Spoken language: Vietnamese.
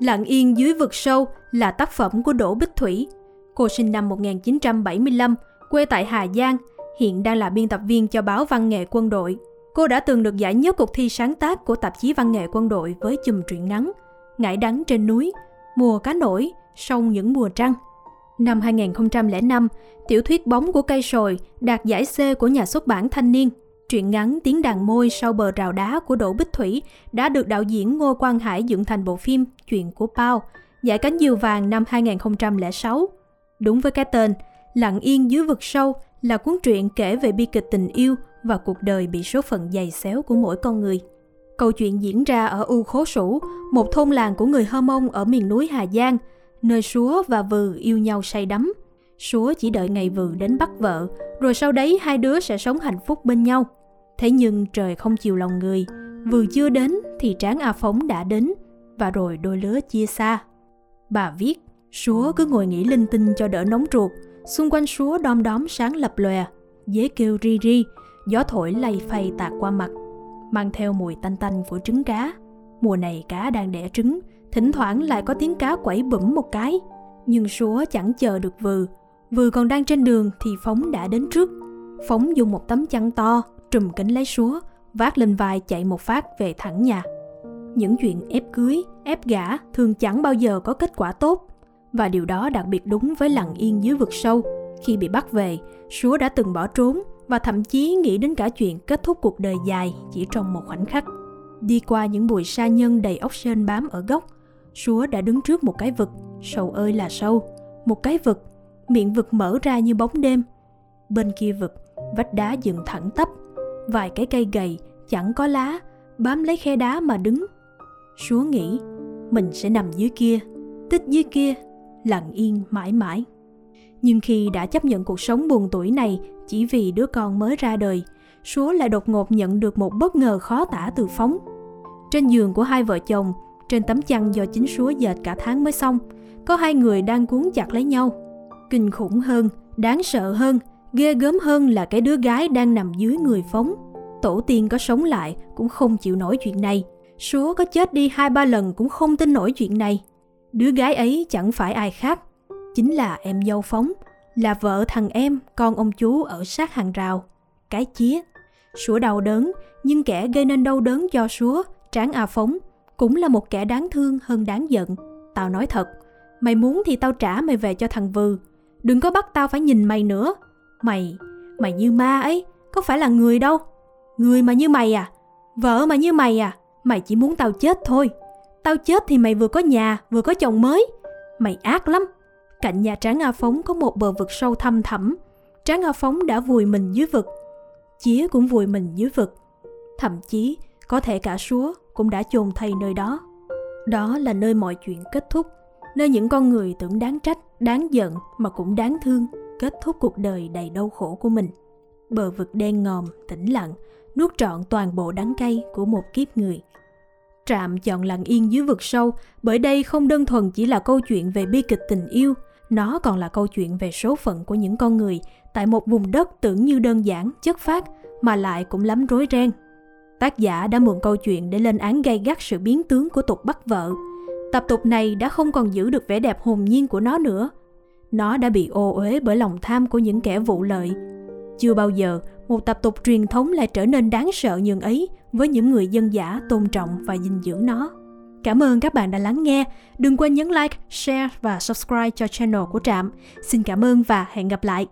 Lặng yên dưới vực sâu là tác phẩm của Đỗ Bích Thủy. Cô sinh năm 1975, quê tại Hà Giang, hiện đang là biên tập viên cho báo Văn nghệ quân đội. Cô đã từng được giải nhất cuộc thi sáng tác của tạp chí Văn nghệ quân đội với chùm truyện ngắn Ngải đắng trên núi, Mùa cá nổi, Sông những mùa trăng. Năm 2005, tiểu thuyết Bóng của cây sồi đạt giải C của nhà xuất bản Thanh niên. Truyện ngắn Tiếng đàn môi sau bờ rào đá của Đỗ Bích Thủy đã được đạo diễn Ngô Quang Hải dựng thành bộ phim Chuyện của Pao, giải cánh diều vàng năm 2006. Đúng với cái tên, Lặng yên dưới vực sâu là cuốn truyện kể về bi kịch tình yêu và cuộc đời bị số phận dày xéo của mỗi con người. Câu chuyện diễn ra ở U Khố Sủ, một thôn làng của người Hơ Mông ở miền núi Hà Giang, nơi Súa và Vừ yêu nhau say đắm. Súa chỉ đợi ngày Vừ đến bắt vợ, rồi sau đấy hai đứa sẽ sống hạnh phúc bên nhau. Thế nhưng trời không chiều lòng người, vừa chưa đến thì Tráng A Phóng đã đến, và rồi đôi lứa chia xa. Bà viết, Súa cứ ngồi nghĩ linh tinh cho đỡ nóng ruột, xung quanh Súa đom đóm sáng lập lòe, dế kêu ri ri, gió thổi lay phay tạt qua mặt, mang theo mùi tanh tanh của trứng cá. Mùa này cá đang đẻ trứng, thỉnh thoảng lại có tiếng cá quẩy bủm một cái. Nhưng Súa chẳng chờ được vừa vừa còn đang trên đường thì Phóng đã đến trước. Phóng dùng một tấm chăn to, trùm kính lấy Súa, vác lên vai chạy một phát về thẳng nhà. Những chuyện ép cưới, ép gả thường chẳng bao giờ có kết quả tốt. Và điều đó đặc biệt đúng với lặng yên dưới vực sâu. Khi bị bắt về, Súa đã từng bỏ trốn và thậm chí nghĩ đến cả chuyện kết thúc cuộc đời dài chỉ trong một khoảnh khắc. Đi qua những bụi sa nhân đầy ốc sên bám ở gốc, Súa đã đứng trước một cái vực, sâu ơi là sâu, một cái vực, miệng vực mở ra như bóng đêm. Bên kia vực, vách đá dựng thẳng tắp, vài cái cây gầy chẳng có lá, bám lấy khe đá mà đứng. Súa nghĩ, mình sẽ nằm dưới kia, tích dưới kia, lặng yên mãi mãi. Nhưng khi đã chấp nhận cuộc sống buồn tuổi này chỉ vì đứa con mới ra đời, Súa lại đột ngột nhận được một bất ngờ khó tả từ Phóng. Trên giường của hai vợ chồng, trên tấm chăn do chính Súa dệt cả tháng mới xong, có hai người đang cuốn chặt lấy nhau. Kinh khủng hơn, đáng sợ hơn, ghê gớm hơn là cái đứa gái đang nằm dưới người Phóng. Tổ tiên có sống lại cũng không chịu nổi chuyện này. Súa có chết đi hai ba lần cũng không tin nổi chuyện này. Đứa gái ấy chẳng phải ai khác, chính là em dâu Phóng, là vợ thằng em, con ông chú ở sát hàng rào. Cái chía. Súa đau đớn, nhưng kẻ gây nên đau đớn cho Súa, Tráng A Phóng, cũng là một kẻ đáng thương hơn đáng giận. Tao nói thật, mày muốn thì tao trả mày về cho thằng Vừ. Đừng có bắt tao phải nhìn mày nữa. Mày, mày như ma ấy, có phải là người đâu. Người mà như mày à? Vợ mà như mày à? Mày chỉ muốn tao chết thôi. Tao chết thì mày vừa có nhà, vừa có chồng mới. Mày ác lắm. Cạnh nhà Tráng A Phóng có một bờ vực sâu thăm thẳm. Tráng A Phóng đã vùi mình dưới vực. Chía cũng vùi mình dưới vực. Thậm chí, có thể cả súa cũng đã chôn thay nơi đó. Đó là nơi mọi chuyện kết thúc, nơi những con người tưởng đáng trách, đáng giận mà cũng đáng thương kết thúc cuộc đời đầy đau khổ của mình. Bờ vực đen ngòm, tĩnh lặng, nuốt trọn toàn bộ đắng cay của một kiếp người. Trạm chọn lặng yên dưới vực sâu bởi đây không đơn thuần chỉ là câu chuyện về bi kịch tình yêu, nó còn là câu chuyện về số phận của những con người tại một vùng đất tưởng như đơn giản, chất phát mà lại cũng lắm rối ren. Tác giả đã mượn câu chuyện để lên án gay gắt sự biến tướng của tục bắt vợ. Tập tục này đã không còn giữ được vẻ đẹp hồn nhiên của nó nữa. Nó đã bị ô uế bởi lòng tham của những kẻ vụ lợi. Chưa bao giờ một tập tục truyền thống lại trở nên đáng sợ như ấy với những người dân giả tôn trọng và gìn giữ nó. Cảm ơn các bạn đã lắng nghe. Đừng quên nhấn like, share và subscribe cho channel của Trạm. Xin cảm ơn và hẹn gặp lại.